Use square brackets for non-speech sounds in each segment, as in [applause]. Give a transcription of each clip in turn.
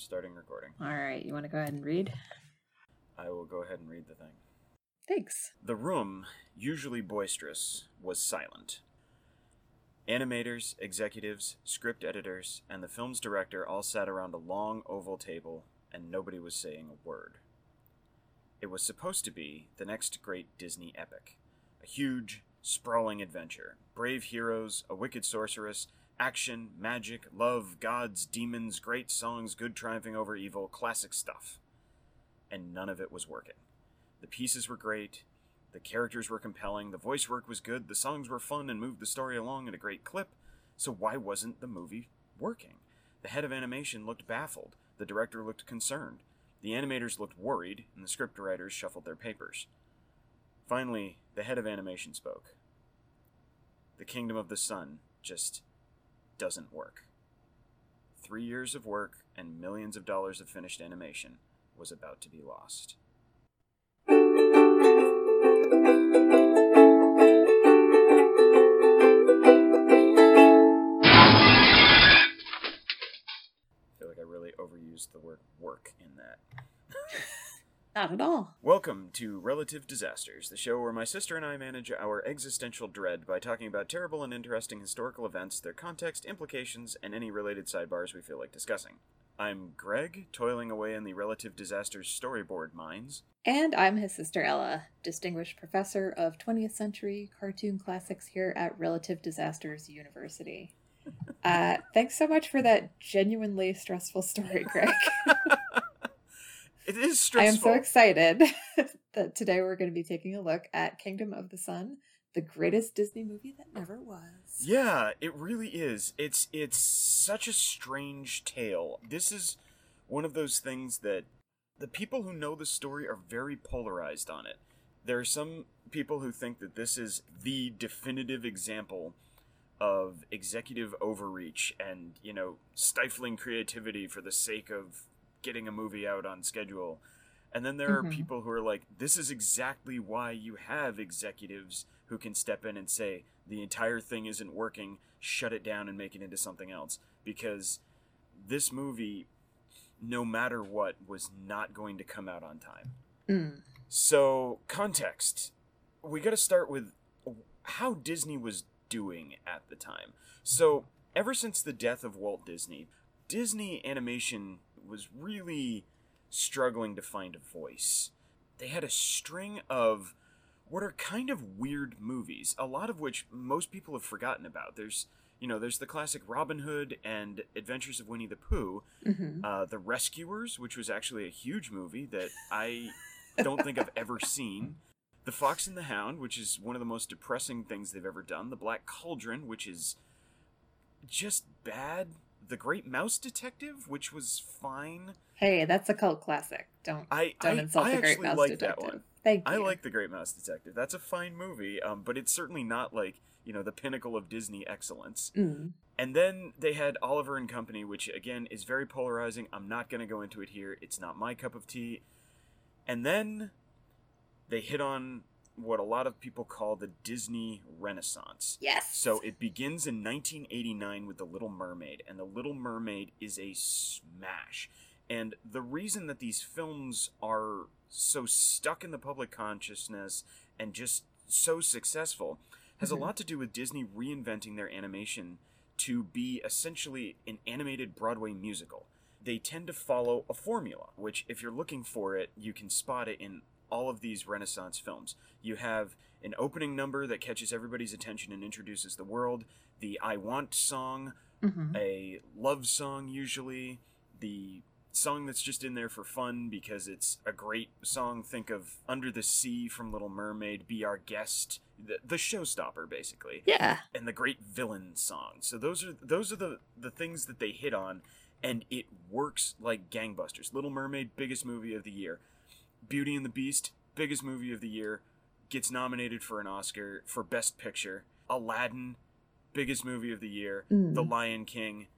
starting recording. All right, you want to go ahead and read? I will go ahead and read the thing. Thanks. The room, usually boisterous, was silent. Animators, executives, script editors, and the film's director all sat around a long oval table, and nobody was saying a word. It was supposed to be the next great Disney epic a huge, sprawling adventure. Brave heroes, a wicked sorceress, action, magic, love, gods, demons, great songs, good triumphing over evil, classic stuff. And none of it was working. The pieces were great, the characters were compelling, the voice work was good, the songs were fun and moved the story along at a great clip, so why wasn't the movie working? The head of animation looked baffled, the director looked concerned, the animators looked worried, and the scriptwriters shuffled their papers. Finally, the head of animation spoke. The Kingdom of the Sun just doesn't work. Three years of work and millions of dollars of finished animation was about to be lost. I feel like I really overused the word work in that. [laughs] Not at all. Welcome to Relative Disasters, the show where my sister and I manage our existential dread by talking about terrible and interesting historical events, their context, implications, and any related sidebars we feel like discussing. I'm Greg, toiling away in the Relative Disasters storyboard mines. And I'm his sister Ella, distinguished professor of 20th century cartoon classics here at Relative Disasters University. [laughs] Uh, thanks so much for that genuinely stressful story, Greg. [laughs] It is I am so excited [laughs] that today we're going to be taking a look at Kingdom of the Sun, the greatest Disney movie that never was. Yeah, it really is. It's it's such a strange tale. This is one of those things that the people who know the story are very polarized on it. There are some people who think that this is the definitive example of executive overreach and, you know, stifling creativity for the sake of getting a movie out on schedule. And then there are Mhm. people who are like, this is exactly why you have executives who can step in and say, the entire thing isn't working, shut it down and make it into something else. Because this movie, no matter what, was not going to come out on time. Mm. So, context. We got to start with how Disney was doing at the time. So, ever since the death of Walt Disney, Disney animation was really struggling to find a voice. They had a string of what are kind of weird movies, a lot of which most people have forgotten about. There's, you know, there's the classic Robin Hood and Adventures of Winnie the Pooh, hmm uh, The Rescuers, which was actually a huge movie that I don't think I've ever seen. The Fox and the Hound, which is one of the most depressing things they've ever done. The Black Cauldron, which is just bad. The Great Mouse Detective, which was fine. Hey, that's a cult classic. Don't I don't I, insult I the Great Mouse like Detective. that one. Thank I you. like The Great Mouse Detective. That's a fine movie, um, but it's certainly not like you know the pinnacle of Disney excellence. Mm. And then they had Oliver and Company, which again is very polarizing. I'm not going to go into it here. It's not my cup of tea. And then they hit on what a lot of people call the Disney Renaissance. Yes. So it begins in 1989 with The Little Mermaid, and The Little Mermaid is a smash. And the reason that these films are so stuck in the public consciousness and just so successful has Mhm. a lot to do with Disney reinventing their animation to be essentially an animated Broadway musical. They tend to follow a formula, which, if you're looking for it, you can spot it in all of these Renaissance films. You have an opening number that catches everybody's attention and introduces the world, the I Want song, Mhm. a love song usually, the song that's just in there for fun because it's a great song. Think of Under the Sea from Little Mermaid, Be Our Guest, the, the showstopper basically Yeah. and the great villain song. So those are those are the the things that they hit on and it works like gangbusters. Little Mermaid biggest movie of the year. Beauty and the Beast biggest movie of the year gets nominated for an Oscar for best picture. Aladdin biggest movie of the year. Mm. The Lion King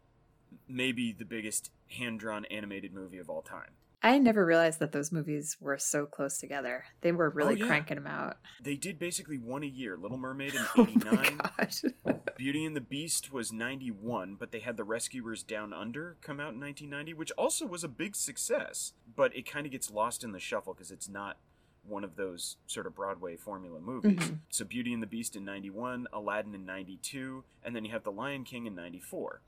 maybe the biggest hand-drawn animated movie of all time. I never realized that those movies were so close together. They were really Oh, yeah. cranking them out. They did basically one a year. Little Mermaid in [laughs] Oh my 89, gosh. [laughs] Beauty and the Beast was 91, but they had The Rescuers Down Under come out in 1990, which also was a big success, but it kind of gets lost in the shuffle because it's not one of those sort of Broadway formula movies. Mhm. So Beauty and the Beast in 91, Aladdin in 92, and then you have The Lion King in 94.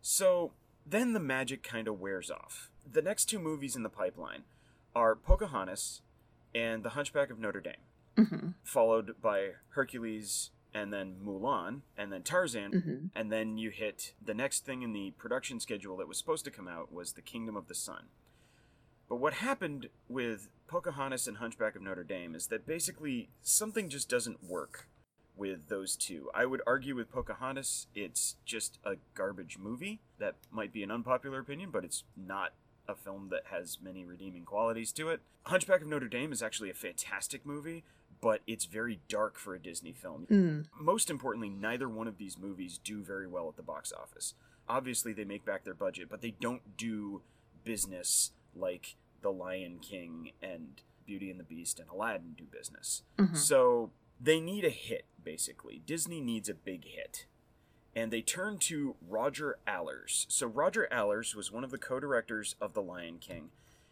So then the magic kind of wears off. The next two movies in the pipeline are Pocahontas and The Hunchback of Notre Dame hmm followed by Hercules and then Mulan and then Tarzan hmm and then you hit the next thing in the production schedule that was supposed to come out was The Kingdom of the Sun. But what happened with Pocahontas and Hunchback of Notre Dame is that basically something just doesn't work with those two. I would argue with Pocahontas, it's just a garbage movie. That might be an unpopular opinion, but it's not a film that has many redeeming qualities to it. Hunchback of Notre Dame is actually a fantastic movie, but it's very dark for a Disney film. Mm. Most importantly, neither one of these movies do very well at the box office. Obviously, they make back their budget, but they don't do business like The Lion King and Beauty and the Beast and Aladdin do business. Mhm. So they need a hit, basically. Disney needs a big hit. And they turn to Roger Allers. So Roger Allers was one of the co-directors of The Lion King.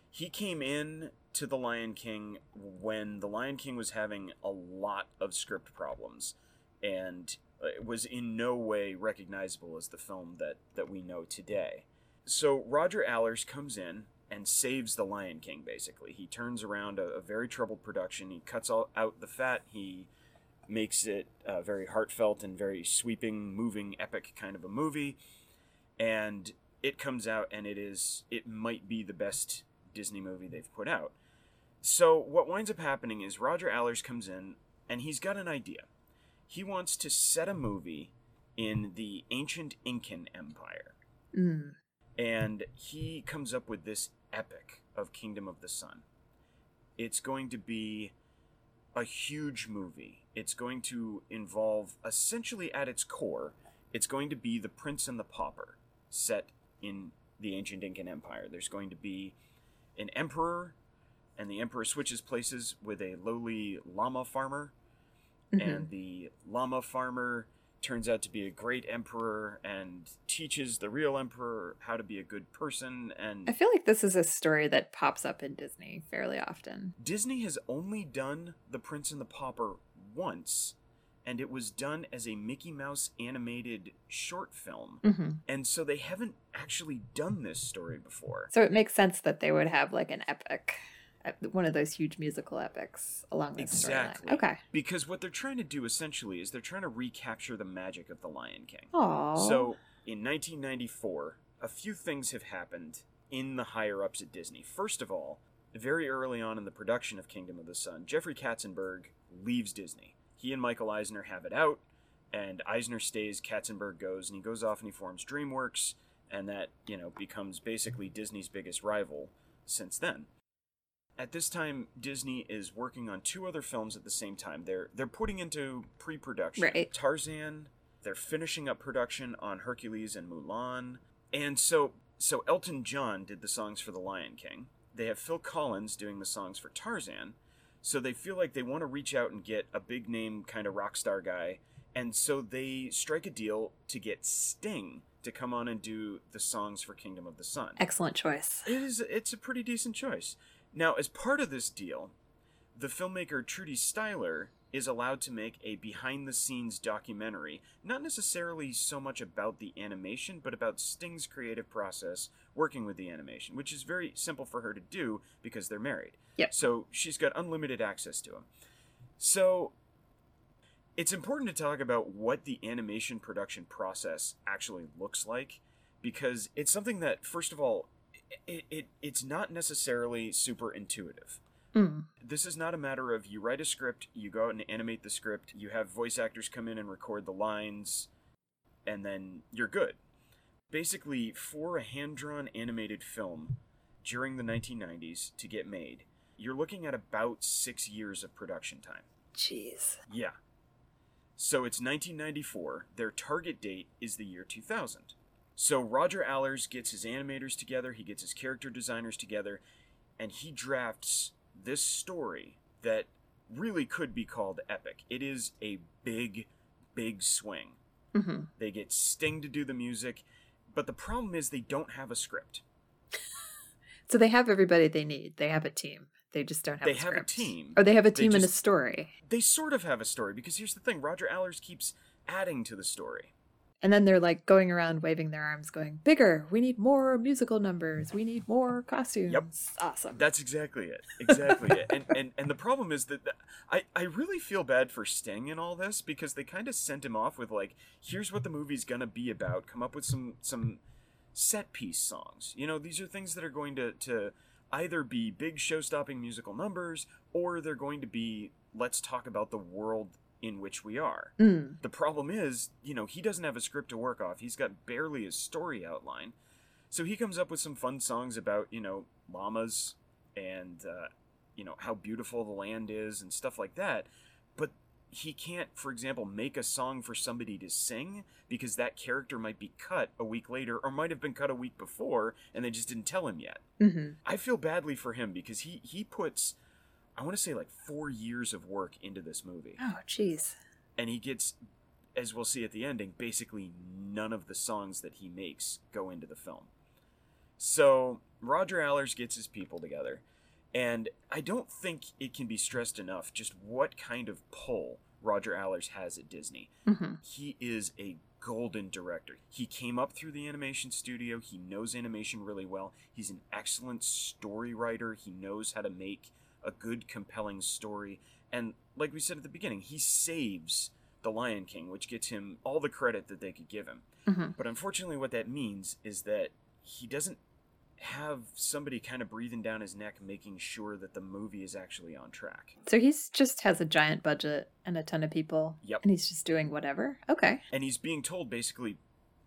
He came in to The Lion King when The Lion King was having a lot of script problems and it was in no way recognizable as the film that, that we know today. So Roger Allers comes in and saves The Lion King, basically. He turns around a, a very troubled production. He cuts all, out the fat. He makes it uh, very heartfelt and very sweeping, moving, epic kind of a movie. And it comes out, and it is it might be the best Disney movie they've put out. So what winds up happening is Roger Allers comes in, and he's got an idea. He wants to set a movie in the ancient Incan Empire Mm. and he comes up with this epic of Kingdom of the Sun. It's going to be a huge movie. It's going to involve, essentially at its core, it's going to be the Prince and the Pauper set in the ancient Incan Empire. There's going to be an emperor, and the emperor switches places with a lowly llama farmer Mhm. and the llama farmer turns out to be a great emperor and teaches the real emperor how to be a good person and I feel like this is a story that pops up in Disney fairly often. disney has only done the prince and the pauper once and it was done as a mickey mouse animated short film. Hmm and so they haven't actually done this story before. So it makes sense that they would have like an epic, Uh, one of those huge musical epics along this Exactly. storyline. Okay. because what they're trying to do essentially is they're trying to recapture the magic of the lion king Aww. So, in 1994, a few things have happened in the higher ups at Disney. First of all, very early on in the production of Kingdom of the Sun, Jeffrey Katzenberg leaves Disney. He and Michael Eisner have it out, and Eisner stays, Katzenberg goes, and he goes off and he forms DreamWorks, and that, you know, becomes basically Disney's biggest rival since then. At this time, Disney is working on two other films at the same time. They're they're putting into pre-production Right. Tarzan. They're finishing up production on Hercules and Mulan, and so so Elton John did the songs for The Lion King. They have Phil Collins doing the songs for Tarzan. So they feel like they want to reach out and get a big name kind of rock star guy, and so they strike a deal to get Sting to come on and do the songs for Kingdom of the Sun. Excellent choice. It is it's a pretty decent choice. Now, as part of this deal, the filmmaker Trudy Styler is allowed to make a behind the scenes documentary, not necessarily so much about the animation, but about Sting's creative process working with the animation, which is very simple for her to do because they're married. Yep. So she's got unlimited access to him. So it's important to talk about what the animation production process actually looks like because it's something that first of all it, it it's not necessarily super intuitive Mm. this is not a matter of you write a script you go out and animate the script you have voice actors come in and record the lines and then you're good basically for a hand-drawn animated film during the 1990s to get made you're looking at about six years of production time Jeez. yeah. So it's 1994. Their target date is the year 2000. So Roger Allers gets his animators together, he gets his character designers together, and he drafts this story that really could be called epic. It is a big, big swing. hmm They get Sting to do the music, but the problem is they don't have a script. [laughs] So they have everybody they need. They have a team. They just don't have They a have a team. Or they have a team and a story. They sort of have a story because here's the thing Roger Allers keeps adding to the story. And then they're like going around waving their arms, going, Bigger, we need more musical numbers, we need more costumes. Yep. Awesome. That's exactly it. Exactly it. And, and and the problem is that the, I I really feel bad for Sting in all this because they kind of sent him off with like, here's what the movie's gonna be about. Come up with some some set piece songs. You know, these are things that are going to to either be big show-stopping musical numbers or they're going to be let's talk about the world in which we are. Mm. The problem is, you know, he doesn't have a script to work off. He's got barely a story outline. So he comes up with some fun songs about, you know, llamas and, uh, you know, how beautiful the land is and stuff like that. But he can't, for example, make a song for somebody to sing because that character might be cut a week later or might have been cut a week before and they just didn't tell him yet. hmm I feel badly for him because he, he puts, I want to say like four years of work into this movie Oh, jeez. and he gets as we'll see at the ending basically none of the songs that he makes go into the film so roger allers gets his people together and i don't think it can be stressed enough just what kind of pull roger allers has at disney hmm he is a golden director. He came up through the animation studio. He knows animation really well. He's an excellent story writer. He knows how to make a good, compelling story. And like we said at the beginning, he saves The Lion King, which gets him all the credit that they could give him. hmm But unfortunately, what that means is that he doesn't have somebody kind of breathing down his neck, making sure that the movie is actually on track. So he's just has a giant budget and a ton of people. Yep. And he's just doing whatever. Okay. and he's being told basically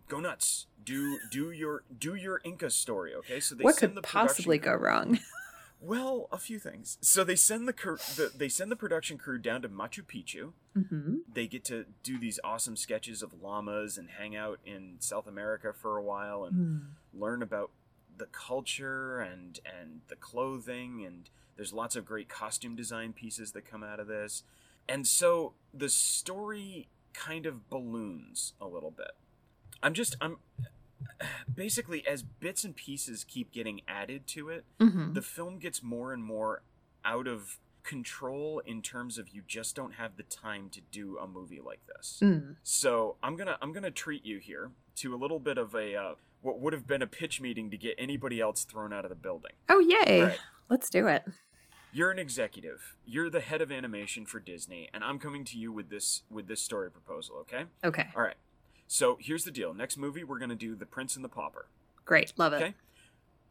go nuts do do your do your inca story okay so they what send could the possibly go wrong? [laughs] well a few things. So they send the, cr- the they send the production crew down to machu picchu. Hmm they get to do these awesome sketches of llamas and hang out in south america for a while and Hmm. learn about the culture and and the clothing and there's lots of great costume design pieces that come out of this. And so the story kind of balloons a little bit. I'm just i'm basically as bits and pieces keep getting added to it hmm the film gets more and more out of control in terms of you just don't have the time to do a movie like this Mm. so I'm gonna I'm gonna treat you here to a little bit of a uh, what would have been a pitch meeting to get anybody else thrown out of the building. Oh, yay. Right. Let's do it. You're an executive. You're the head of animation for Disney, and I'm coming to you with this with this story proposal. Okay. Okay. All right. So here's the deal. Next movie, we're gonna do The Prince and the Pauper. Great. Love it. Okay.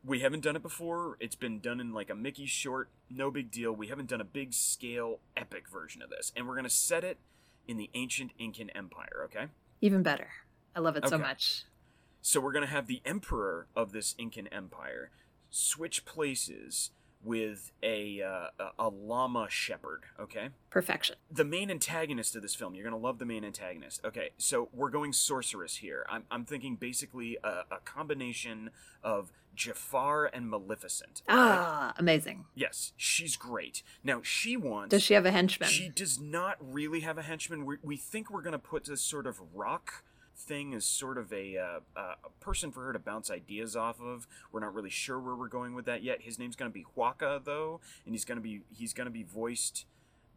We haven't done it before. It's been done in like a Mickey short. No big deal. We haven't done a big scale epic version of this, and we're gonna set it in the ancient Incan Empire. Okay. Even better. I love it so much. So we're going to have the emperor of this Incan Empire switch places with a uh, a- llama shepherd. Okay, Perfection. the main antagonist of this film. You're to love the main antagonist. Okay, so we're going sorceress here. I'm I'm thinking basically a, a combination of Jafar and Maleficent. Ah, amazing. yes, she's great. Now she wants. Does she have a henchman? She does not really have a henchman. We, we think we're to put this sort of rock thing as sort of a, uh, uh, a person for her to bounce ideas off of. We're not really sure where we're going with that yet. His name's going to be Huaca though, and he's going to be he's going to be voiced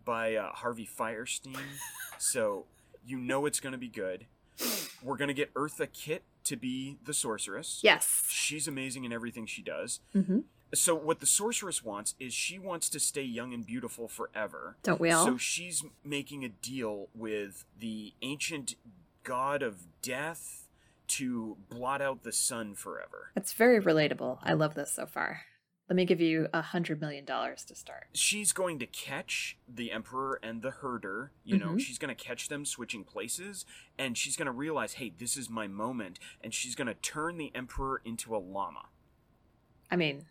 by uh, Harvey Fierstein. [laughs] so you know it's going to be good. We're going to get Eartha Kitt to be the sorceress. Yes. She's amazing in everything she does. hmm So what the sorceress wants is she wants to stay young and beautiful forever. Don't we all? So she's making a deal with the ancient god of death to blot out the sun forever. That's very relatable. I love this so far. Let me give you a hundred million dollars to start. She's going to catch the emperor and the herder, you know, Mhm. she's going to catch them switching places and she's going to realize, "Hey, this is my moment." And she's going to turn the emperor into a llama. I mean,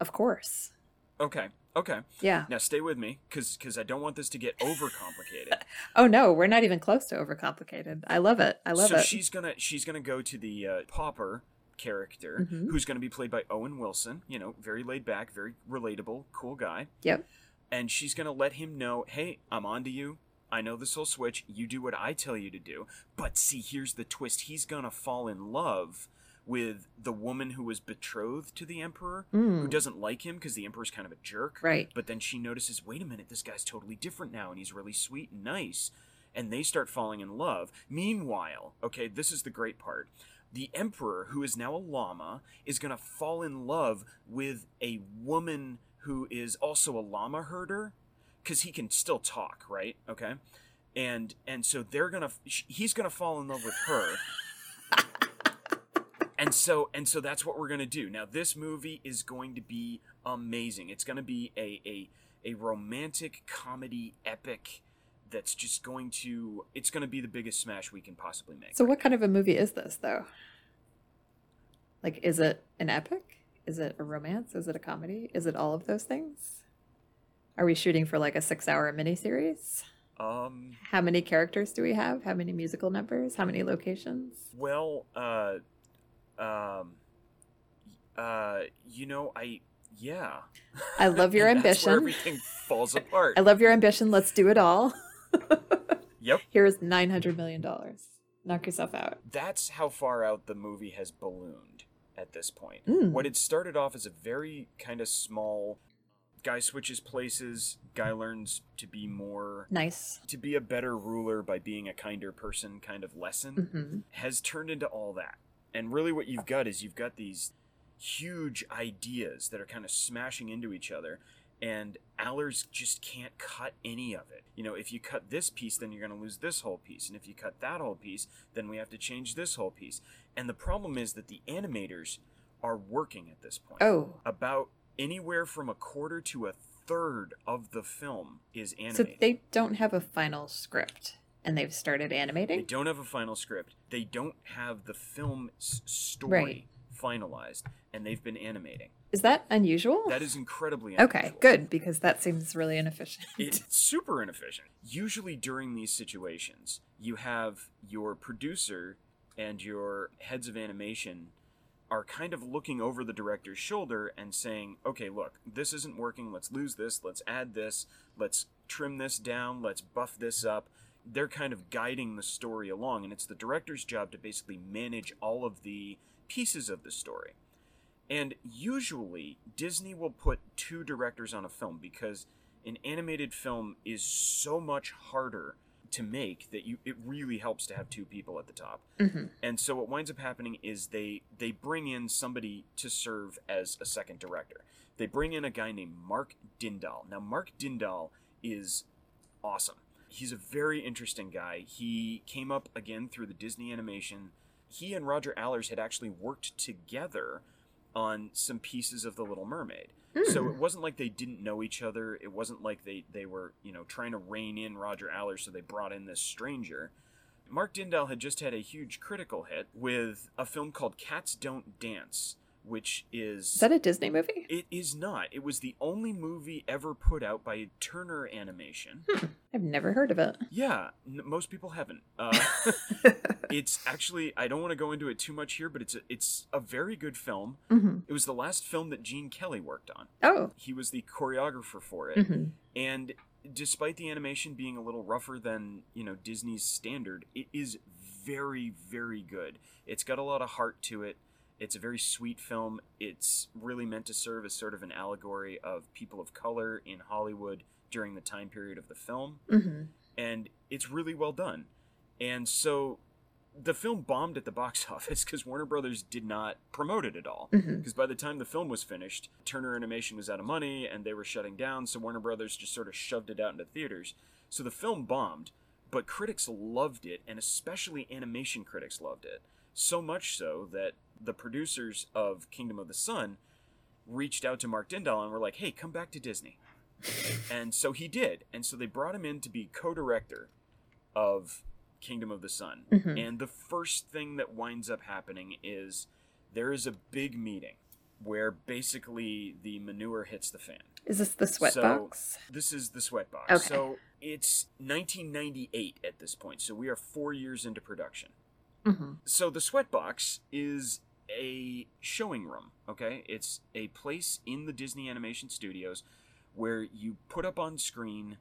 of course. Okay. Okay. Yeah. Now stay with me cuz cuz I don't want this to get overcomplicated. [laughs] oh no, we're not even close to overcomplicated. I love it. I love so it. So she's gonna she's gonna go to the uh, pauper character Mhm. who's gonna be played by Owen Wilson. You know, very laid back, very relatable, cool guy. Yep. And she's gonna let him know, hey, I'm onto you. I know this will switch. You do what I tell you to do. But see, here's the twist. He's gonna fall in love with the woman who was betrothed to the emperor, who Mm, doesn't like him because the emperor's kind of a jerk. right. But then she notices, wait a minute, this guy's totally different now, and he's really sweet and nice. And they start falling in love. Meanwhile, okay, this is the great part. The emperor, who is now a llama, is going to fall in love with a woman who is also a llama herder because he can still talk, right? Okay. And and so they're gonna he's gonna fall in love with her [laughs] and so and so that's what we're gonna do now this movie is going to be amazing it's gonna be a a, a romantic comedy epic that's just going to it's gonna be the biggest smash we can possibly make So what kind of a movie is this though? Like is it an epic? Is it a romance? Is it a comedy? Is it all of those things? Are we shooting for like a 6-hour miniseries? um How many characters do we have? How many musical numbers? How many locations? well uh um uh you know i yeah I love your [laughs] ambition. everything falls apart I love your ambition. Let's do it all. [laughs] yep Here's $900 million. Knock yourself out. that's how far out the movie has ballooned at this point. Mm. What had started off as a very kind of small guy switches places, guy learns to be more Nice. to be a better ruler by being a kinder person kind of lesson hmm has turned into all that. And really what you've got is you've got these huge ideas that are kind of smashing into each other and Allers just can't cut any of it. You know, if you cut this piece, then you're going to lose this whole piece. And if you cut that whole piece, then we have to change this whole piece. And the problem is that the animators are working at this point. Oh, About anywhere from a quarter to a third of the film is animated. so they don't have a final script and they've started animating. They don't have a final script. They don't have the film s- story Right. finalized, and they've been animating. Is that unusual? That is incredibly okay, good, because that seems really inefficient. It's super inefficient. Usually during these situations, you have your producer and your heads of animation are kind of looking over the director's shoulder and saying, okay, look, this isn't working. Let's lose this. Let's add this. Let's trim this down. Let's buff this up. They're kind of guiding the story along, and it's the director's job to basically manage all of the pieces of the story. And usually, Disney will put two directors on a film because an animated film is so much harder to make that you it really helps to have two people at the top. hmm And so what winds up happening is they they bring in somebody to serve as a second director. They bring in a guy named Mark Dindal. Now Mark Dindal is awesome. He's a very interesting guy. He came up again through the Disney animation. He and Roger Allers had actually worked together on some pieces of The Little Mermaid. So hmm. it wasn't like they didn't know each other. It wasn't like they, they were, you know, trying to rein in Roger Allers, so they brought in this stranger. Mark Dindal had just had a huge critical hit with a film called Cats Don't Dance, which is Is that a Disney movie? it is not. It was the only movie ever put out by Turner Animation. I've never heard of it. Yeah, n- most people haven't. Uh, [laughs] it's actually I don't want to go into it too much here, but it's a, it's a very good film. hmm It was the last film that Gene Kelly worked on. Oh. He was the choreographer for it, hmm and despite the animation being a little rougher than you know Disney's standard, it is very very good. It's got a lot of heart to it. It's a very sweet film. It's really meant to serve as sort of an allegory of people of color in Hollywood during the time period of the film, hmm and it's really well done. And so the film bombed at the [laughs] box office because Warner Brothers did not promote it at all because by the time the film was finished, Turner Animation was out of money and they were shutting down, so Warner Brothers just sort of shoved it out into theaters. So the film bombed, but critics loved it, and especially animation critics loved it. So much so that the producers of Kingdom of the Sun reached out to Mark Dindal and were like, hey, come back to Disney. [laughs] and so he did. And so they brought him in to be co director of Kingdom of the Sun. Mhm. And the first thing that winds up happening is there is a big meeting where basically the manure hits the fan. Is this the sweatbox? So- box? This is the sweatbox. Okay. So it's 1998 at this point. So we are four years into production. Mm-hmm. So the sweatbox is a showing room. Okay, it's a place in the Disney Animation Studios where you put up on screen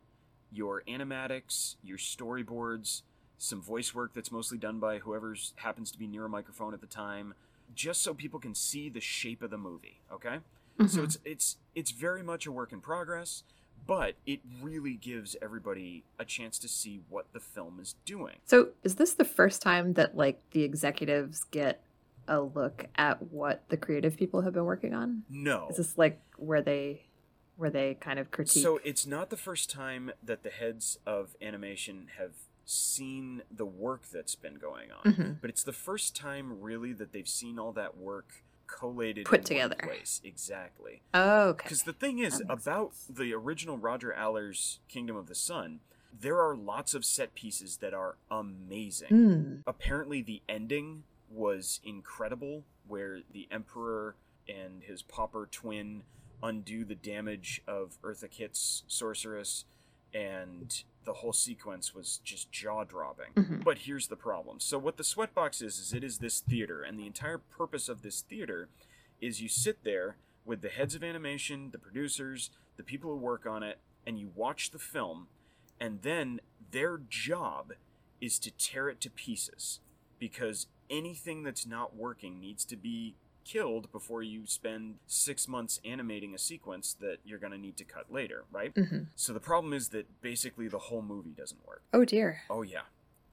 your animatics, your storyboards, some voice work that's mostly done by whoever happens to be near a microphone at the time, just so people can see the shape of the movie. Okay. Mm-hmm. So it's it's it's very much a work in progress, but it really gives everybody a chance to see what the film is doing. So is this the first time that like the executives get a look at what the creative people have been working on? No. Is this like where they where they kind of critique? So it's not the first time that the heads of animation have seen the work that's been going on, Mhm. but it's the first time really that they've seen all that work collated Put together. place. Exactly. Oh, okay. Because the thing is about sense. the original Roger Allers Kingdom of the Sun, there are lots of set pieces that are amazing. Mm. Apparently, the ending was incredible, where the Emperor and his pauper twin undo the damage of Eartha Kitt's sorceress, and the whole sequence was just jaw dropping. Mhm. But here's the problem. So what the sweatbox is is it is this theater, and the entire purpose of this theater is you sit there with the heads of animation, the producers, the people who work on it, and you watch the film, and then their job is to tear it to pieces because anything that's not working needs to be killed before you spend six months animating a sequence that you're going to need to cut later, right? Mm-hmm. So the problem is that basically the whole movie doesn't work. Oh dear. Oh yeah.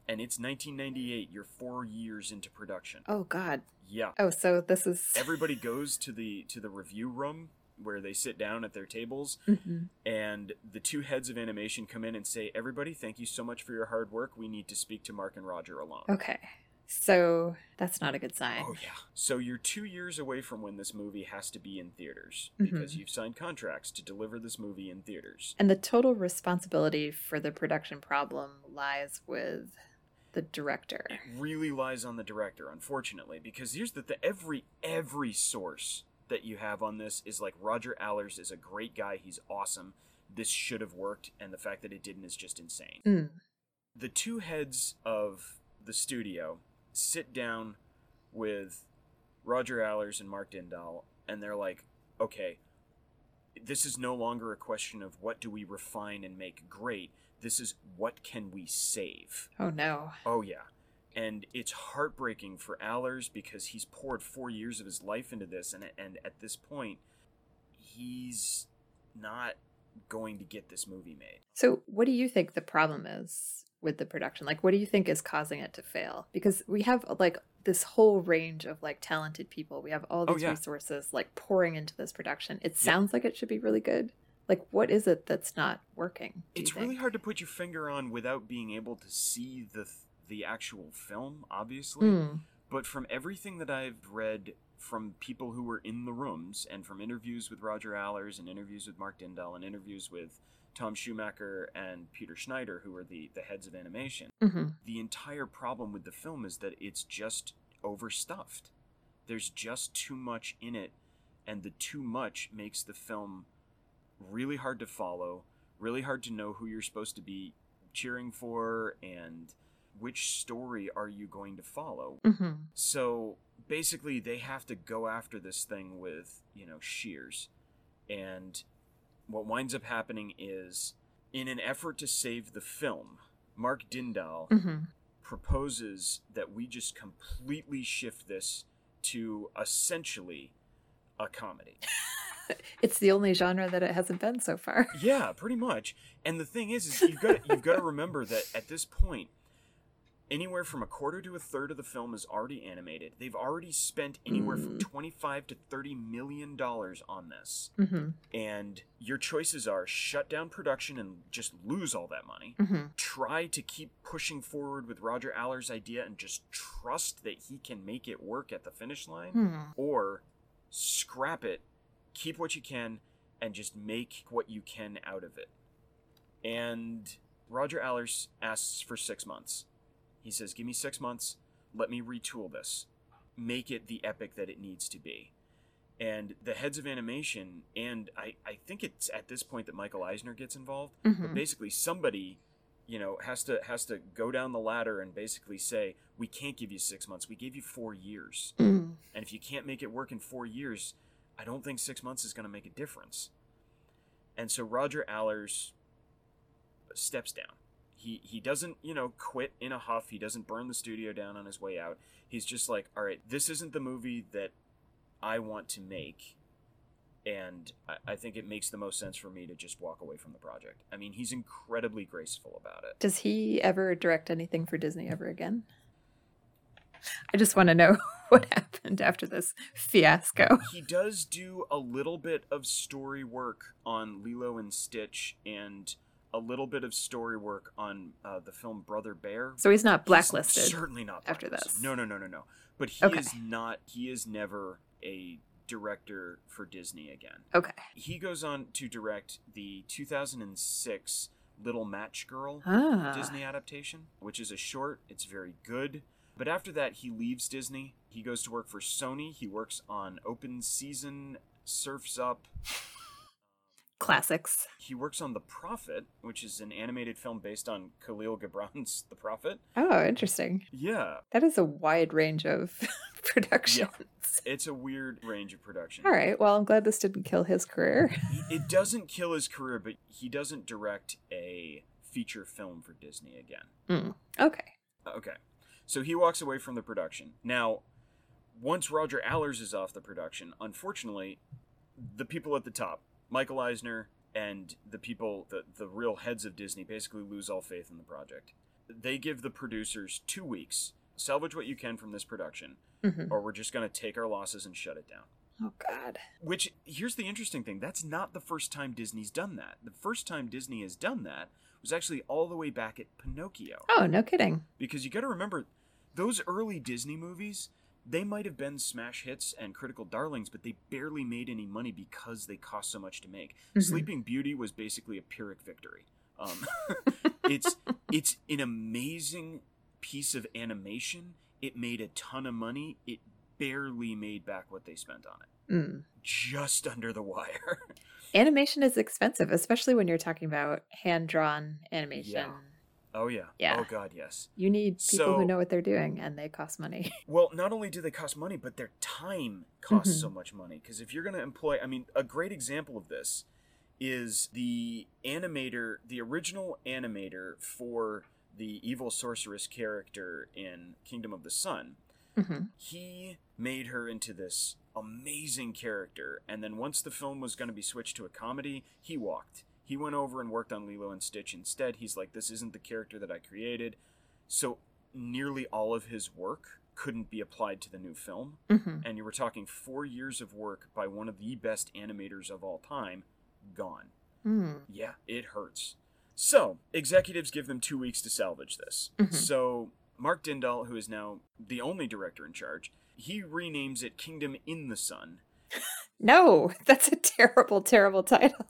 And it's 1998. You're 4 years into production. Oh god. Yeah. Oh, so this is. [laughs] Everybody goes to the to the review room where they sit down at their tables Mhm. and the two heads of animation come in and say, "Everybody, thank you so much for your hard work. We need to speak to Mark and Roger alone." Okay. So that's not a good sign. Oh yeah. So you're 2 years away from when this movie has to be in theaters because Mhm. you've signed contracts to deliver this movie in theaters. And the total responsibility for the production problem lies with the director. it really lies on the director unfortunately because here's the th- every every source that you have on this is like roger allers is a great guy he's awesome this should have worked and the fact that it didn't is just insane Mm. the two heads of the studio sit down with roger allers and mark dindal and they're like okay this is no longer a question of what do we refine and make great this is what can we save Oh no. Oh yeah. And it's heartbreaking for Allers because he's poured four years of his life into this, and and at this point, he's not going to get this movie made. So, what do you think the problem is with the production? Like, what do you think is causing it to fail? Because we have like this whole range of like talented people. We have all Oh, these yeah. resources like pouring into this production. It Yeah. sounds like it should be really good. Like, what is it that's not working? It's really hard to put your finger on without being able to see the th- the actual film, obviously. Mm. But from everything that I've read from people who were in the rooms and from interviews with Roger Allers and interviews with Mark Dindal and interviews with Tom Schumacher and Peter Schneider, who are the, the heads of animation, mm-hmm. the entire problem with the film is that it's just overstuffed. There's just too much in it, and the too much makes the film really hard to follow, really hard to know who you're supposed to be cheering for, and which story are you going to follow. hmm So basically, they have to go after this thing with, you know, shears. And what winds up happening is, in an effort to save the film, Mark Dindal hmm proposes that we just completely shift this to essentially a comedy. [laughs] It's the only genre that it hasn't been so far. yeah, pretty much. And the thing is, is you've got you've got to [laughs] remember that at this point, anywhere from a quarter to a third of the film is already animated. They've already spent anywhere from Mm. twenty-five to thirty million dollars on this, hmm and your choices are shut down production and just lose all that money. hmm Try to keep pushing forward with Roger Allers' idea and just trust that he can make it work at the finish line Hmm. or scrap it, keep what you can, and just make what you can out of it. And Roger Allers asks for six months. He says, Give me six months, let me retool this, make it the epic that it needs to be. and the heads of animation, and I, I think it's at this point that Michael Eisner gets involved. Mhm. But basically, somebody, you know, has to has to go down the ladder and basically say, we can't give you six months. We gave you four years, Mm. and if you can't make it work in four years, I don't think six months is going to make a difference. And so Roger Allers steps down. He he doesn't you know quit in a huff. He doesn't burn the studio down on his way out. He's just like, all right, this isn't the movie that I want to make, and I, I think it makes the most sense for me to just walk away from the project. I mean, he's incredibly graceful about it. Does he ever direct anything for Disney ever again? I just want to know [laughs] what happened after this fiasco. he does do a little bit of story work on Lilo and Stitch and a little bit of story work on uh, the film Brother Bear. So he's not He's blacklisted. certainly not after blacklisted. this. No, no, no, no, no. But he Okay. is not. He is never a director for Disney again. Okay. He goes on to direct the 2006 Little Match Girl Ah. Disney adaptation, which is a short. It's very good. But after that, he leaves Disney. He goes to work for Sony. He works on Open Season, Surfs Up. Classics. He works on The Prophet, which is an animated film based on Kahlil Gibran's [laughs] The Prophet. Oh, interesting. Yeah, That is a wide range of [laughs] productions. it's a weird range of production. All right. Well, I'm glad this didn't kill his career. [laughs] It doesn't kill his career, but he doesn't direct a feature film for Disney again. Mm. Okay. Okay. So he walks away from the production. Now, once Roger Allers is off the production, unfortunately, the people at the top, Michael Eisner and the people, the, the real heads of Disney, basically lose all faith in the project. They give the producers two weeks, salvage what you can from this production, Mhm. or we're just going to take our losses and shut it down. Oh, God. Which, here's the interesting thing that's not the first time Disney's done that. The first time Disney has done that was actually all the way back at Pinocchio Oh, no kidding. because you got to remember those early Disney movies they might have been smash hits and critical darlings but they barely made any money because they cost so much to make Mhm. Sleeping Beauty was basically a pyrrhic victory um, [laughs] it's it's an amazing piece of animation it made a ton of money it barely made back what they spent on it Mm. just under the wire [laughs] Animation is expensive, especially when you're talking about hand drawn animation. Yeah. Oh yeah Yeah. oh god yes You need people So- who know what they're doing, and they cost money. [laughs] Well, not only do they cost money, but their time costs Mhm. so much money. Because if you're going to employ, I mean, a great example of this is the animator, the original animator for the evil sorceress character in Kingdom of the Sun. hmm He made her into this amazing character, and then once the film was going to be switched to a comedy, he walked. He went over and worked on Lilo and Stitch instead. He's like, this isn't the character that I created. So nearly all of his work couldn't be applied to the new film. hmm And you were talking four years of work by one of the best animators of all time gone. Mm. Yeah, it hurts. So, executives give them two weeks to salvage this. Mhm. So, Mark Dindal, who is now the only director in charge, he renames it Kingdom in the Sun. [laughs] No, [laughs] that's a terrible, terrible title.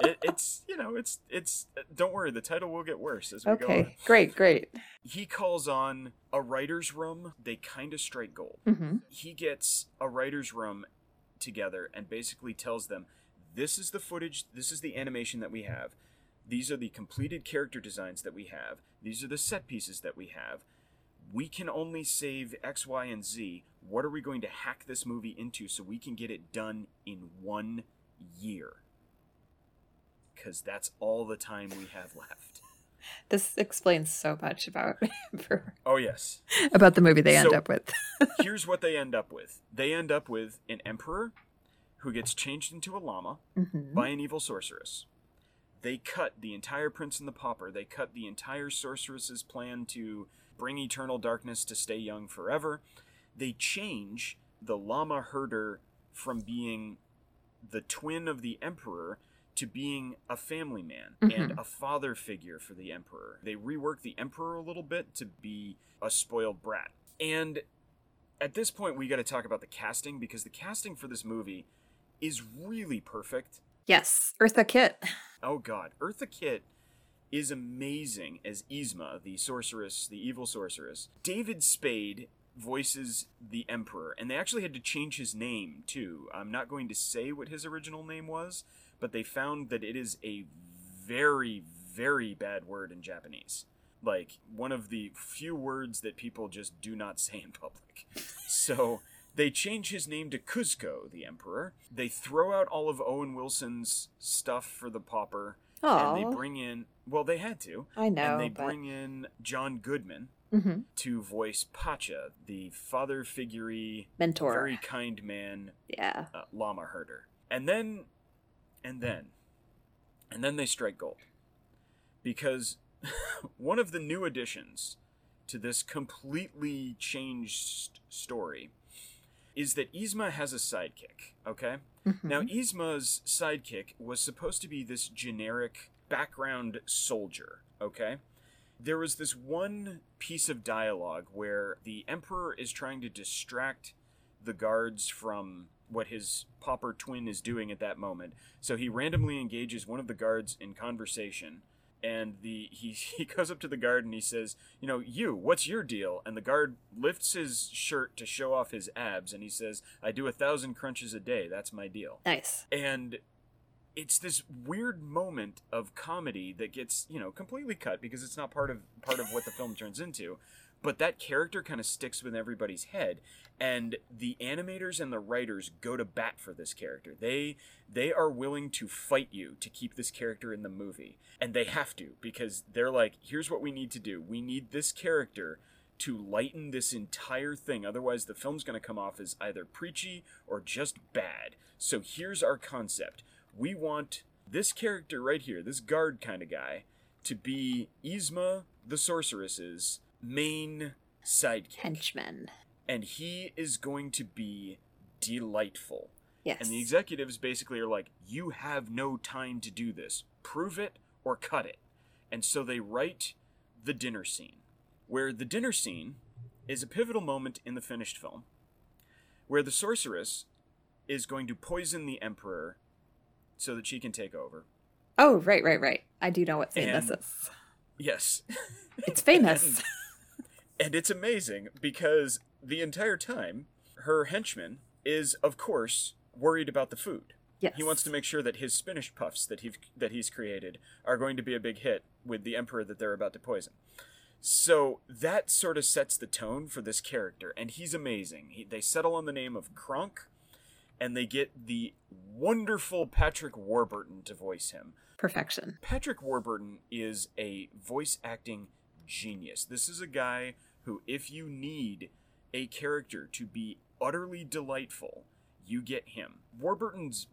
It, [laughs] it's, you know, it's, it's, don't worry, the title will get worse as we go okay, great, great. He calls on a writer's room. They kind of strike gold. hmm he gets a writer's room together and basically tells them this is the footage this is the animation that we have these are the completed character designs that we have these are the set pieces that we have we can only save x y and z what are we going to hack this movie into so we can get it done in one year because that's all the time we have left [laughs] This explains so much about [laughs] for, oh yes about the movie they end So- up with. [laughs] here's what they end up with they end up with an emperor who gets changed into a llama hmm by an evil sorceress. They cut the entire Prince and the Pauper. They cut the entire sorceress's plan to bring eternal darkness to stay young forever. They change the llama herder from being the twin of the emperor to being a family man and Mhm. a father figure for the emperor. They rework the emperor a little bit to be a spoiled brat. And at this point, we got to talk about the casting because the casting for this movie is really perfect. Yes, Eartha Kitt. Oh god, Eartha Kitt is amazing as Yzma, the sorceress, the evil sorceress. David Spade voices the Emperor, and they actually had to change his name too. I'm not going to say what his original name was, but they found that it is a very, very bad word in Japanese. Like one of the few words that people just do not say in public. [laughs] So they change his name to Kuzco, the Emperor. They throw out all of Owen Wilson's stuff for the Pauper, and they Oh, bring in. Well, they had to, I know. and they but... bring in John Goodman Mhm. to voice Pacha, the father figure, mentor. very kind man, Yeah. uh, llama herder. And then, and then, and then they strike gold. Because [laughs] one of the new additions to this completely changed story is that Yzma has a sidekick, okay? Mhm. Now, Yzma's sidekick was supposed to be this generic background soldier, okay? There was this one piece of dialogue where the Emperor is trying to distract the guards from what his pauper twin is doing at that moment. So he randomly engages one of the guards in conversation. And the he, [laughs] he goes up to the guard and he says, "You know, you, what's your deal?" And the guard lifts his shirt to show off his abs, and he says, "I do a thousand crunches a day. That's my deal." nice. and it's this weird moment of comedy that gets you know completely cut because it's not part of part of what the film turns into but that character kind of sticks with everybody's head and the animators and the writers go to bat for this character. They they are willing to fight you to keep this character in the movie and they have to because they're like here's what we need to do. We need this character to lighten this entire thing. Otherwise the film's going to come off as either preachy or just bad. So here's our concept. We want this character right here this guard kind of guy to be Yzma the sorceress's main sidekick Henchmen. and he is going to be delightful Yes. and the executives basically are like, you have no time to do this. Prove it or cut it. And so they write the dinner scene, where the dinner scene is a pivotal moment in the finished film, where the sorceress is going to poison the emperor so that she can take over. oh, right, right, right. I do know what scene this And- is. Yes. It's famous. [laughs] And it's amazing because the entire time, her henchman is, of course, worried about the food. yes. He wants to make sure that his spinach puffs that he that he's created are going to be a big hit with the emperor that they're about to poison. So that sort of sets the tone for this character, and he's amazing. He, they settle on the name of Kronk, and they get the wonderful Patrick Warburton to voice him. perfection. Patrick Warburton is a voice acting genius. This is a guy who, if you need a character to be utterly delightful, you get him. Warburton's.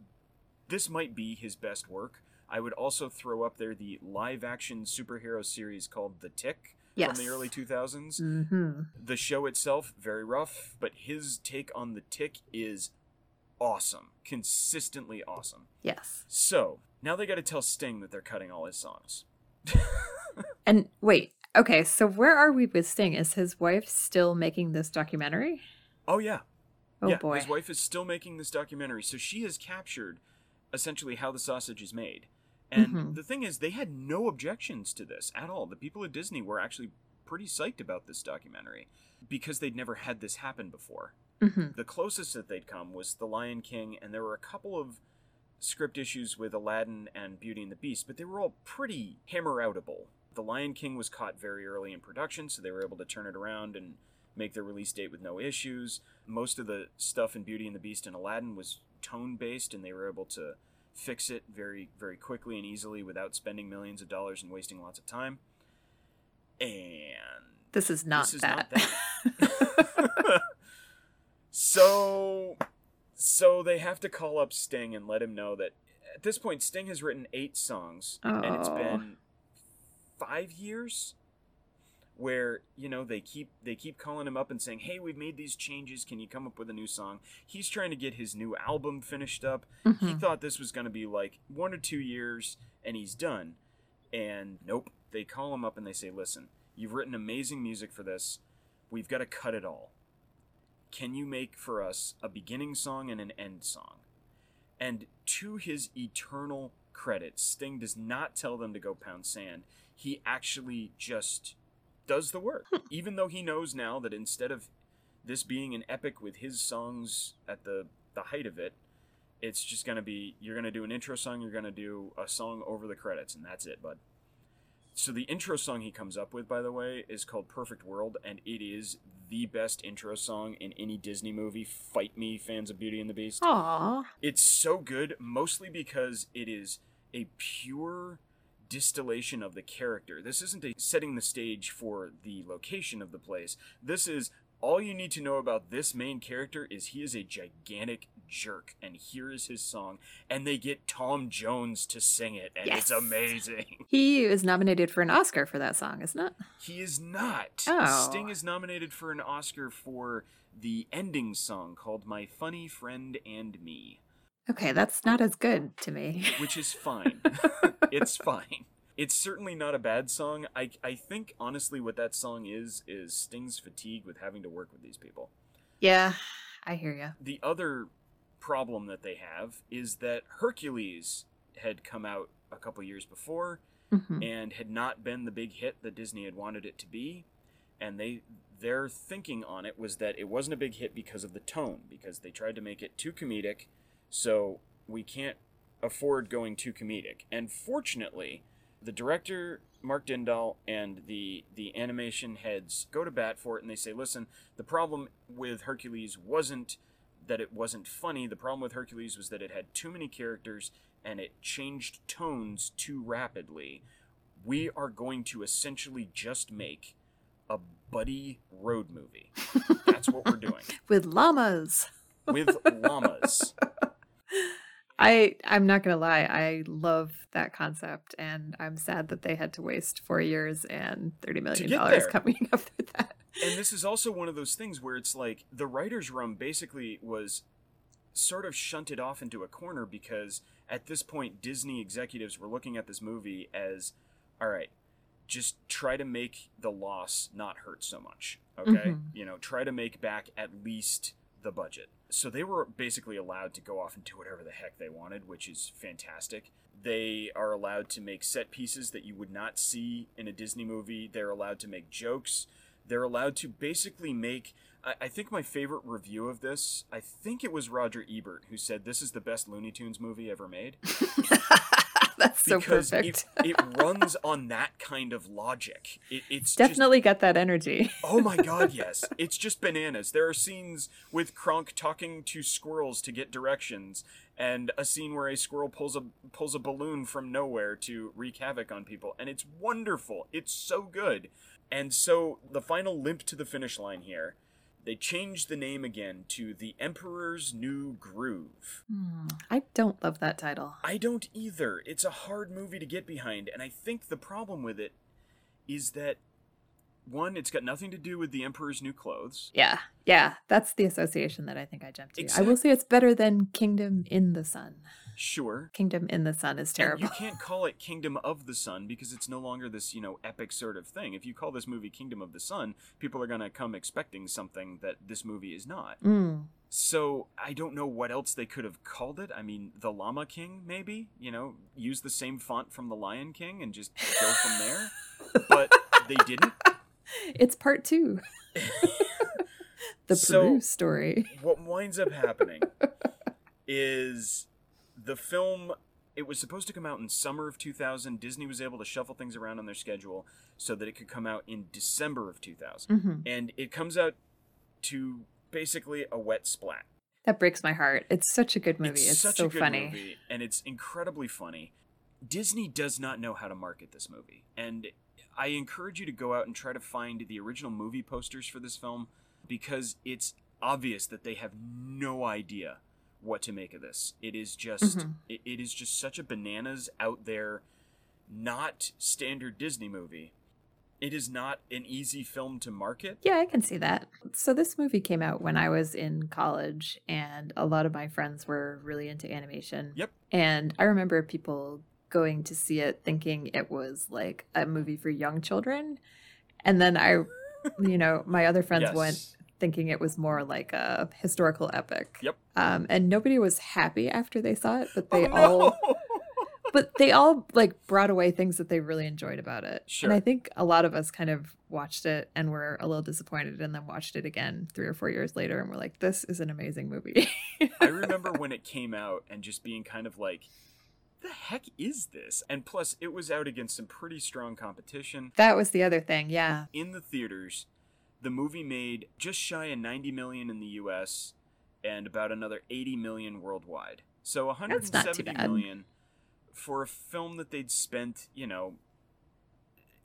This might be his best work. I would also throw up there the live action superhero series called The Tick Yes. from the early 2000s. Mm-hmm. The show itself, very rough, but his take on The Tick is awesome. Consistently awesome. Yes. So, now they gotta tell Sting that they're cutting all his songs. [laughs] And wait, okay, so where are we with Sting? Is his wife still making this documentary? Oh, yeah. Oh yeah, boy. His wife is still making this documentary, so she has captured essentially how the sausage is made. And Mhm. the thing is, they had no objections to this at all. The people at Disney were actually pretty psyched about this documentary because they'd never had this happen before. hmm The closest that they'd come was The Lion King, and there were a couple of script issues with Aladdin and Beauty and the Beast, but they were all pretty hammer outable. The Lion King was caught very early in production, so they were able to turn it around and make their release date with no issues. Most of the stuff in Beauty and the Beast and Aladdin was tone based, and they were able to fix it very, very quickly and easily without spending millions of dollars and wasting lots of time. And This is not this is that. not [laughs] so so they have to call up Sting and let him know that at this point Sting has written 8 songs and it's oh. been 5 years where you know they keep they keep calling him up and saying hey we've made these changes can you come up with a new song he's trying to get his new album finished up he Mhm. thought this was going to be like one or two years and he's done. And nope, they call him up and they say, listen, you've written amazing music for this. We've got to cut it all. Can you make for us a beginning song and an end song? And to his eternal credit, Sting does not tell them to go pound sand. He actually just does the work. Hmm. Even though he knows now that instead of this being an epic with his songs at the the height of it, it's just gonna be you're gonna do an intro song, you're gonna do a song over the credits, and that's it, bud. So the intro song he comes up with, by the way, is called "Perfect World," and it is the best intro song in any Disney movie. Fight me, fans of Beauty and the Beast. Aww. It's so good, mostly because it is a pure distillation of the character. This isn't a setting the stage for the location of the place. This is all you need to know about this main character is he is a gigantic jerk, and here is his song. And they get Tom Jones to sing it, and it's amazing. [laughs] He is nominated for an Oscar for that song, isn't it? He is not. Oh. Sting is nominated for an Oscar for the ending song called My Funny Friend and Me, Okay, that's not as good to me. [laughs] which is fine. [laughs] it's fine. It's certainly not a bad song. I, I think, honestly, what that song is, is Sting's fatigue with having to work with these people. yeah, I hear you. The other problem that they have is that Hercules had come out a couple years before hmm and had not been the big hit that Disney had wanted it to be. And they their thinking on it was that it wasn't a big hit because of the tone, because they tried to make it too comedic, so we can't afford going too comedic. And fortunately, the director Mark Dindal and the the animation heads go to bat for it and they say, "Listen, the problem with Hercules wasn't that it wasn't funny. The problem with Hercules was that it had too many characters and it changed tones too rapidly. We are going to essentially just make a buddy road movie. [laughs] That's what we're doing With llamas. with [laughs] llamas. I I'm not gonna lie, I love that concept, and I'm sad that they had to waste four years and thirty million dollars coming [laughs] up with that. And this is also one of those things where it's like the writer's room basically was sort of shunted off into a corner because at this point Disney executives were looking at this movie as all right, just try to make the loss not hurt so much. Okay? Mhm. You know, try to make back at least the budget. So they were basically allowed to go off and do whatever the heck they wanted, which is fantastic. They are allowed to make set pieces that you would not see in a Disney movie. They're allowed to make jokes. They're allowed to basically make. I, I think my favorite review of this, I think it was Roger Ebert who said this is the best Looney Tunes movie ever made [laughs] [laughs] That's so because perfect. it, it [laughs] runs on that kind of logic. It, it's just Definitely got that energy. Oh my god, yes. It's just bananas. There are scenes with Kronk talking to squirrels to get directions, and a scene where a squirrel pulls a pulls a balloon from nowhere to wreak havoc on people, and it's wonderful. It's so good. And so the final limp to the finish line here, they changed the name again to The Emperor's New Groove. Hmm, I don't love that title. I don't either. It's a hard movie to get behind, and I think the problem with it is that one, it's got nothing to do with the Emperor's New Clothes. Yeah, yeah, that's the association that I think I jumped to. I will say it's better than Kingdom in the Sun. Sure. Kingdom in the Sun is And terrible. you can't [laughs] call it Kingdom of the Sun because it's no longer this, you know, epic sort of thing. If you call this movie Kingdom of the Sun, people are going to come expecting something that this movie is not. Mm. So I don't know what else they could have called it. I mean, the Llama King, maybe? You know, use the same font from the Lion King and just go from there. [laughs] But they didn't. It's part two. [laughs] the So- Peru story. what winds up happening is the film it was supposed to come out in summer of 2000 disney was able to shuffle things around on their schedule so that it could come out in december of 2000 hmm and it comes out to basically a wet splat That breaks my heart. It's such a good movie. it's, It's, such so a good funny. movie and it's incredibly funny disney does not know how to market this movie and i encourage you to go out and try to find the original movie posters for this film because it's obvious that they have no idea what to make of this it is just Mhm. it, it is just such a bananas out there not standard disney movie it is not an easy film to market Yeah, I can see that. So this movie came out when I was in college and a lot of my friends were really into animation. Yep. And I remember people going to see it thinking it was like a movie for young children. And then I [laughs] you know, my other friends Yes. went thinking it was more like a historical epic. Yep. Um, and nobody was happy after they saw it, but Oh, they no! all [laughs] but they all like brought away things that they really enjoyed about it. Sure. And I think a lot of us kind of watched it and were a little disappointed and then watched it again three or four years later and we're like, this is an amazing movie. I [laughs] remember when it came out and just being kind of like, the heck is this? And plus, it was out against some pretty strong competition. that was the other thing, yeah. In the theaters, the movie made just shy of 90 million in the US and about another 80 million worldwide. So That's not too 170 bad. million for a film that they'd spent, you know,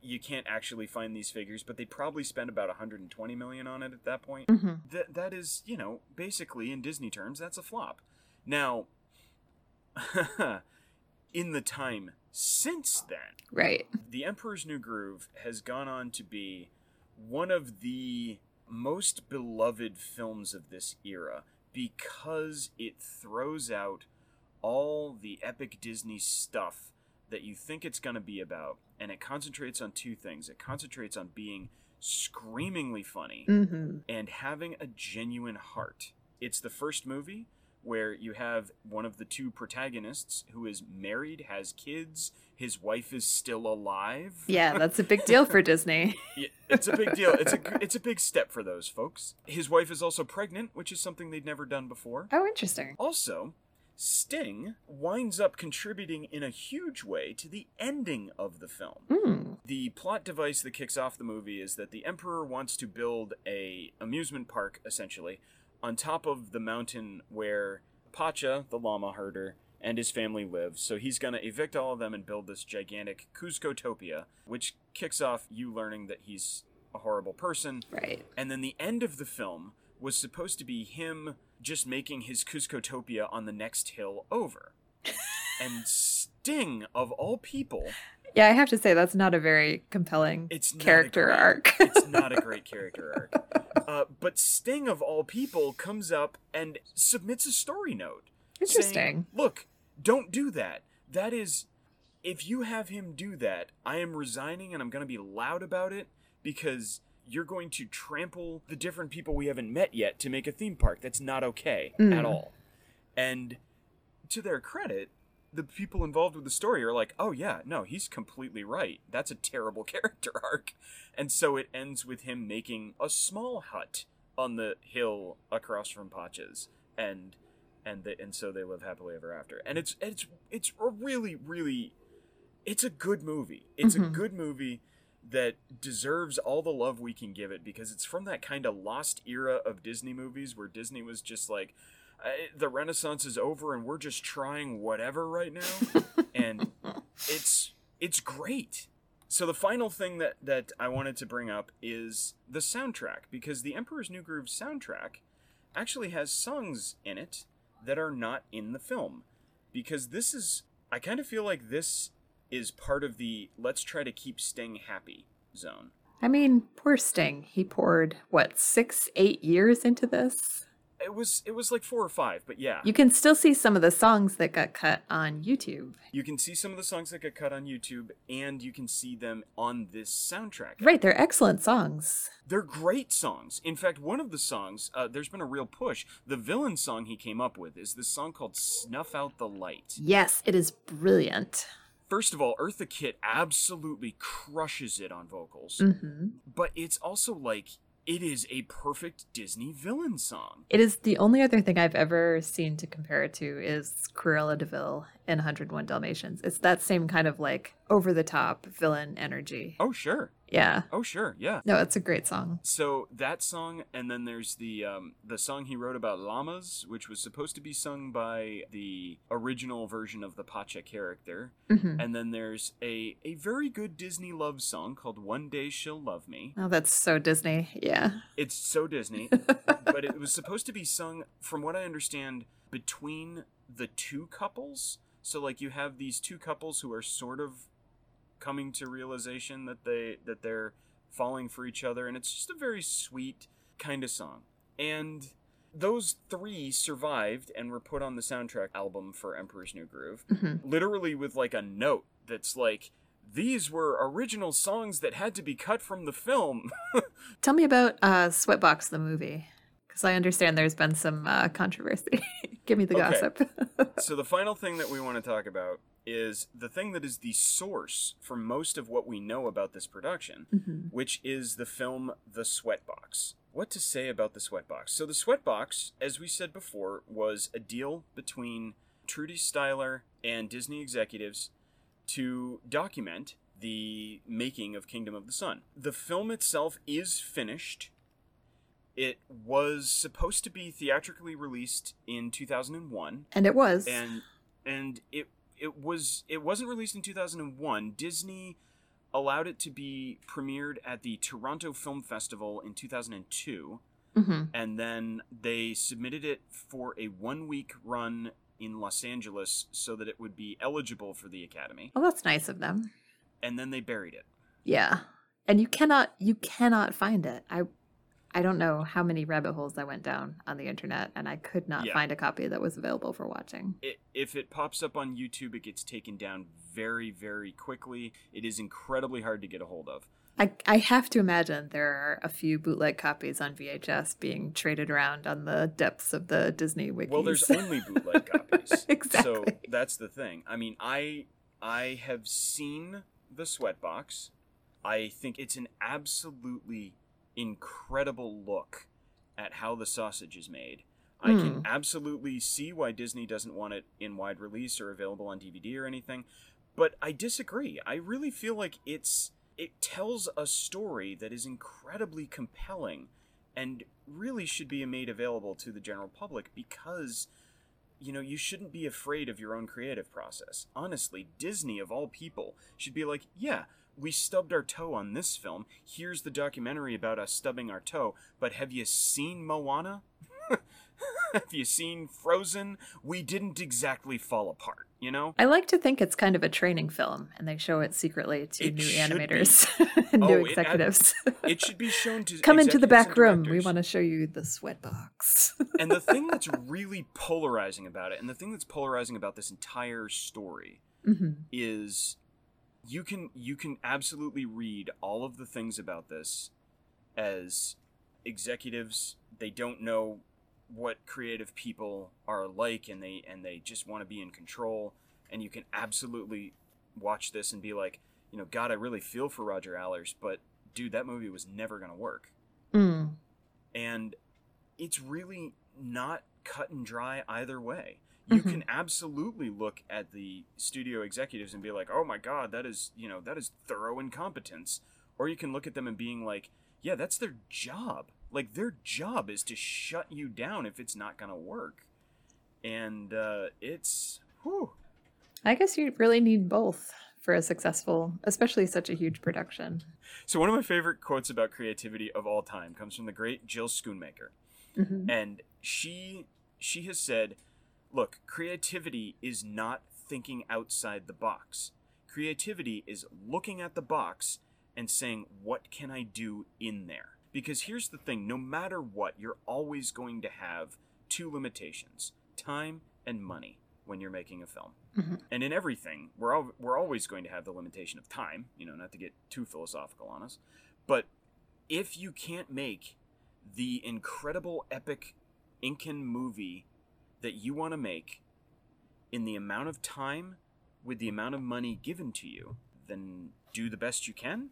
you can't actually find these figures, but they probably spent about 120 million on it at that point. hmm That that is, you know, basically in Disney terms, that's a flop. Now, [laughs] in the time since then, Right. The Emperor's New Groove has gone on to be one of the most beloved films of this era because it throws out all the epic Disney stuff that you think it's going to be about and it concentrates on two things. It concentrates on being screamingly funny hmm and having a genuine heart. It's the first movie where you have one of the two protagonists who is married, has kids, his wife is still alive. Yeah, [laughs] that's a big deal for Disney. Yeah, it's a big deal. It's a it's a big step for those folks. His wife is also pregnant, which is something they'd never done before. Oh, interesting. Also, Sting winds up contributing in a huge way to the ending of the film. Mm. The plot device that kicks off the movie is that the Emperor wants to build a amusement park, essentially, on top of the mountain where Pacha, the llama herder, and his family live. So he's going to evict all of them and build this gigantic Kuzcotopia, which kicks off you learning that he's a horrible person. Right. And then the end of the film was supposed to be him just making his Kuzcotopia on the next hill over. [laughs] and Sting, of all people, Yeah, I have to say that's not a very compelling it's character great- arc. it's not a great [laughs] character arc. Uh, but Sting, of all people, comes up and submits a story note. saying, Interesting. Look, don't do that. That is, if you have him do that, I am resigning and I'm going to be loud about it because you're going to trample the different people we haven't met yet to make a theme park. That's not okay Mm. at all. And to their credit, the people involved with the story are like, oh yeah, no, he's completely right. That's a terrible [laughs] character arc. And so it ends with him making a small hut on the hill across from Pacha's, and and they, and so they live happily ever after. And it's it's it's a really really, it's a good movie. It's a Mhm. good movie that deserves all the love we can give it because it's from that kind of lost era of Disney movies where Disney was just like, "Uh, the Renaissance is over and we're just trying whatever right now, [laughs] and it's it's great. So the final thing that that I wanted to bring up is the soundtrack because the Emperor's New Groove soundtrack actually has songs in it that are not in the film because this is I kind of feel like this is part of the let's try to keep Sting happy zone. I mean, poor Sting. He poured what six, eight years into this. It was it was like 4 or 5, but yeah. You can still see some of the songs that got cut on YouTube. You can see some of the songs that got cut on YouTube and you can see them on this soundtrack. Right, they're excellent songs. They're great songs. In fact, one of the songs, uh, there's been a real push. The villain song he came up with is this song called Snuff Out the Light. Yes, it is brilliant. First of all, Eartha Kitt absolutely crushes it on vocals, hmm but it's also like it is a perfect Disney villain song. It is the only other thing I've ever seen to compare it to is Cruella de Vil in 101 Dalmatians. It's that same kind of like over the top villain energy. Oh, sure. Yeah. Oh, sure. Yeah. No, it's a great song. So that song, and then there's the um, the song he wrote about llamas, which was supposed to be sung by the original version of the Pacha character. hmm And then there's a a very good Disney love song called "One Day She'll Love Me." Oh, that's so Disney. Yeah. It's so Disney, [laughs] but it was supposed to be sung, from what I understand, between the two couples. So like you have these two couples who are sort of coming to realization that they that they're falling for each other, and it's just a very sweet kind of song. And those three survived and were put on the soundtrack album for Emperor's New Groove hmm literally with like a note that's like these were original songs that had to be cut from the film. [laughs] Tell me about uh, Sweatbox the movie. Because I understand there's been some uh, controversy. [laughs] Give me the Okay. gossip. [laughs] so the final thing that we want to talk about is the thing that is the source for most of what we know about this production, Mhm. which is the film The Sweatbox. What to say about The Sweatbox? So The Sweatbox, as we said before, was a deal between Trudy Styler and Disney executives to document the making of Kingdom of the Sun. The film itself is finished. It was supposed to be theatrically released in 2001 And it was. and and it it was it wasn't released in 2001 disney allowed it to be premiered at the toronto film festival in 2002 Mhm. and then they submitted it for a one week run in los angeles so that it would be eligible for the academy Well, that's nice of them. and then they buried it Yeah. And you cannot you cannot find it. I I don't know how many rabbit holes I went down on the internet and I could not Yeah. find a copy that was available for watching. it, if it pops up on YouTube, it gets taken down very, very quickly. It is incredibly hard to get a hold of. I I have to imagine there are a few bootleg copies on VHS being traded around on the depths of the Disney wiki. Well, there's only bootleg [laughs] copies. exactly. So that's the thing. I mean, I I have seen the Sweatbox. I think it's an absolutely incredible look at how the sausage is made. I can hmm. absolutely see why Disney doesn't want it in wide release or available on DVD or anything, but I disagree. I really feel like it's it tells a story that is incredibly compelling and really should be made available to the general public because you know, you shouldn't be afraid of your own creative process. Honestly, Disney, of all people, should be like, yeah, we stubbed our toe on this film. Here's the documentary about us stubbing our toe. But have you seen Moana? [laughs] have you seen Frozen? We didn't exactly fall apart, you know? I like to think it's kind of a training film, and they show it secretly to It new animators [laughs] and Oh, new it- executives. It should be shown to [laughs] Come into the back room. We want to show you the sweat box. and the thing that's really polarizing about it, and the thing that's polarizing about this entire story, hmm is you can you can absolutely read all of the things about this as executives they don't know what creative people are like and they and they just want to be in control and you can absolutely watch this and be like you know god i really feel for roger allers but dude that movie was never going to work Mm. and it's really not cut and dry either way. You Mhm. can absolutely look at the studio executives and be like, "Oh my god, that is, you know, that is thorough incompetence." Or you can look at them and being like, "Yeah, that's their job. Like their job is to shut you down if it's not going to work." And uh it's whew, I guess you really need both for a successful, especially such a huge production. So one of my favorite quotes about creativity of all time comes from the great Jill Schoonmaker. Mhm. and she she has said look creativity is not thinking outside the box. Creativity is looking at the box and saying what can i do in there? Because here's the thing no matter what you're always going to have two limitations time and money when you're making a film. Mhm. and in everything we're al- we're always going to have the limitation of time you know not to get too philosophical on us. But if you can't make the incredible epic Incan movie that you want to make in the amount of time with the amount of money given to you, then do the best you can.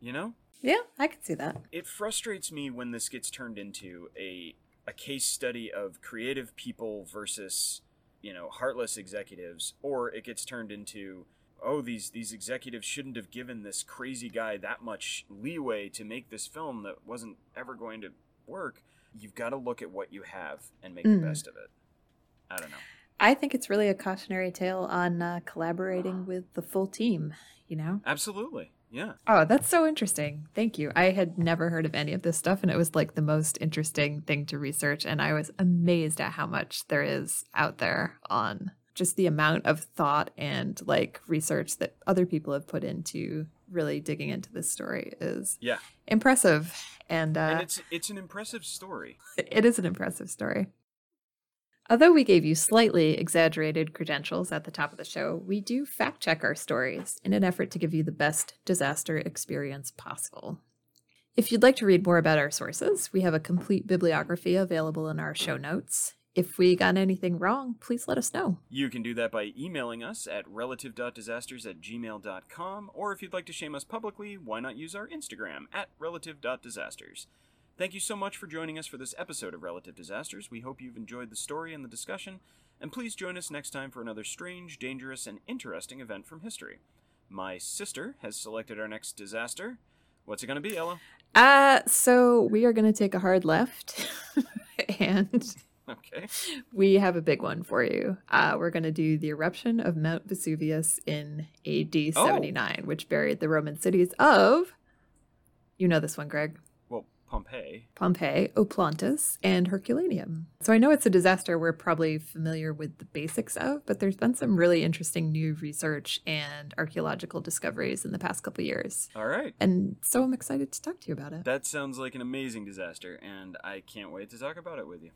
You know? Yeah, I could see that. It frustrates me when this gets turned into a a case study of creative people versus, you know, heartless executives or it gets turned into oh these these executives shouldn't have given this crazy guy that much leeway to make this film that wasn't ever going to work. You've got to look at what you have and make Mm. the best of it. I don't know. I think it's really a cautionary tale on uh, collaborating with the full team, you know? Absolutely. Yeah. Oh, that's so interesting. Thank you. I had never heard of any of this stuff, and it was like the most interesting thing to research. And I was amazed at how much there is out there on just the amount of thought and like research that other people have put into really digging into this story is Yeah. impressive. And, uh, and it's it's an impressive story. [laughs] it is an impressive story. Although we gave you slightly exaggerated credentials at the top of the show, we do fact check our stories in an effort to give you the best disaster experience possible. If you'd like to read more about our sources, we have a complete bibliography available in our show notes. If we got anything wrong, please let us know. You can do that by emailing us at relative.disasters at gmail.com, or if you'd like to shame us publicly, why not use our Instagram at relative.disasters. Thank you so much for joining us for this episode of Relative Disasters. We hope you've enjoyed the story and the discussion, and please join us next time for another strange, dangerous, and interesting event from history. My sister has selected our next disaster. What's it going to be, Ella? Uh, so we are going to take a hard left, [laughs] and [laughs] Okay. we have a big one for you. Uh, we're going to do the eruption of Mount Vesuvius in AD 79, which buried the Roman cities of, you know this one, Greg, Well, Pompeii. Pompeii, Oplontis, and Herculaneum. So I know it's a disaster we're probably familiar with the basics of, but there's been some really interesting new research and archaeological discoveries in the past couple years. All right. And so I'm excited to talk to you about it. That sounds like an amazing disaster, and I can't wait to talk about it with you.